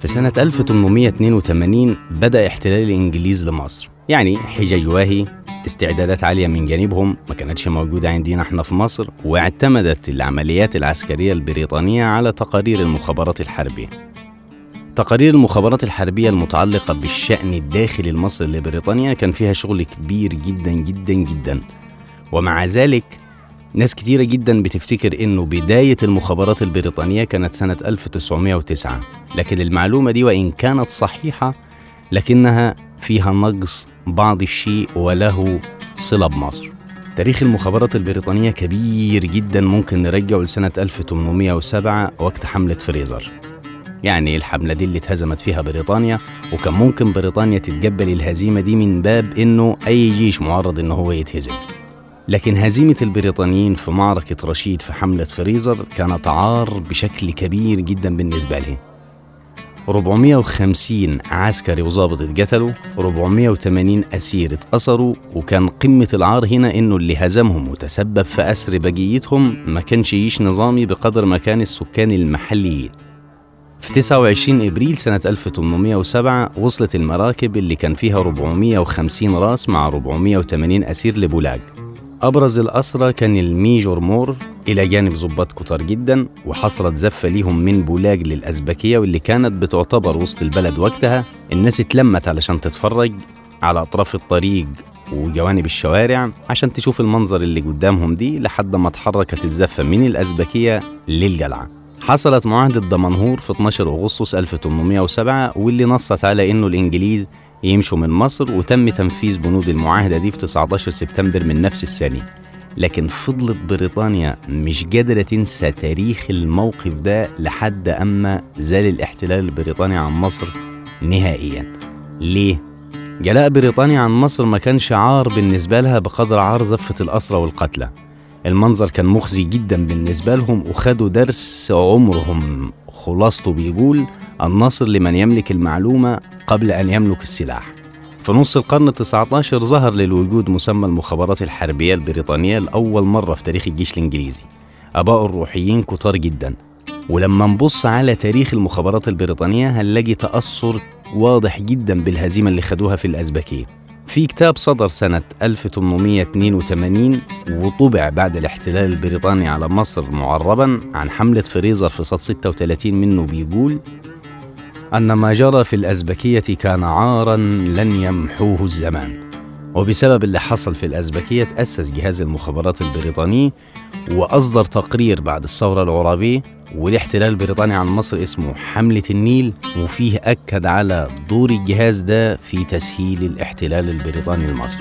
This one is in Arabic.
في سنة 1882 بدأ احتلال الإنجليز لمصر. يعني حجج واهي استعدادات عالية من جانبهم ما كانتش موجودة عندنا إحنا في مصر واعتمدت العمليات العسكرية البريطانية على تقارير المخابرات الحربية. تقارير المخابرات الحربية المتعلقة بالشأن الداخلي المصري لبريطانيا كان فيها شغل كبير جدا جدا جدا. ومع ذلك ناس كتيرة جدا بتفتكر إنه بداية المخابرات البريطانية كانت سنة 1909 لكن المعلومة دي وإن كانت صحيحة لكنها فيها نقص بعض الشيء وله صلة بمصر تاريخ المخابرات البريطانية كبير جدا ممكن نرجعه لسنة 1807 وقت حملة فريزر. يعني الحملة دي اللي اتهزمت فيها بريطانيا وكان ممكن بريطانيا تتقبل الهزيمة دي من باب إنه أي جيش معرض إنه هو يتهزم. لكن هزيمة البريطانيين في معركة رشيد في حملة فريزر كانت عار بشكل كبير جدا بالنسبة لهم. 450 عسكري وظابط اتقتلوا 480 أسير اتأسروا وكان قمة العار هنا إنه اللي هزمهم وتسبب في أسر بقيتهم ما كانش جيش نظامي بقدر ما كان السكان المحليين. في 29 إبريل سنة 1807 وصلت المراكب اللي كان فيها 450 راس مع 480 أسير لبولاق. أبرز الأسرى كان الميجور مور إلى جانب ضباط كتار جدا وحصلت زفة ليهم من بولاق للأزبكية واللي كانت بتعتبر وسط البلد وقتها. الناس اتلمت علشان تتفرج على أطراف الطريق وجوانب الشوارع عشان تشوف المنظر اللي قدامهم دي لحد ما اتحركت الزفة من الأزبكية للقلعة. حصلت معاهدة دمنهور في 12 أغسطس 1807 واللي نصت على إنه الإنجليز يمشوا من مصر وتم تنفيذ بنود المعاهدة دي في 19 سبتمبر من نفس السنة لكن فضلت بريطانيا مش قادرة تنسى تاريخ الموقف ده لحد أما زال الاحتلال البريطاني عن مصر نهائيا. ليه؟ جلاء بريطانيا عن مصر ما كانش عار بالنسبة لها بقدر عار زفة الأسرى والقتلى. المنظر كان مخزي جدا بالنسبة لهم وخدوا درس عمرهم خلاصته بيقول النصر لمن يملك المعلومة قبل أن يملك السلاح. في نص القرن التسعة عشر ظهر للوجود مسمى المخابرات الحربية البريطانية لأول مرة في تاريخ الجيش الإنجليزي. أباء الروحيين كتار جدا. ولما نبص على تاريخ المخابرات البريطانية هنلاقي تأثر واضح جدا بالهزيمة اللي خدوها في الأزبكية. في كتاب صدر سنة 1882 وطبع بعد الاحتلال البريطاني على مصر معربا عن حملة فريزر في صد 36 منه بيقول أن ما جرى في الأزبكية كان عارا لن يمحوه الزمان. وبسبب اللي حصل في الأزبكية تأسس جهاز المخابرات البريطاني وأصدر تقرير بعد الثورة العرابية والاحتلال البريطاني عن مصر اسمه حملة النيل وفيه أكد على دور الجهاز ده في تسهيل الاحتلال البريطاني لمصر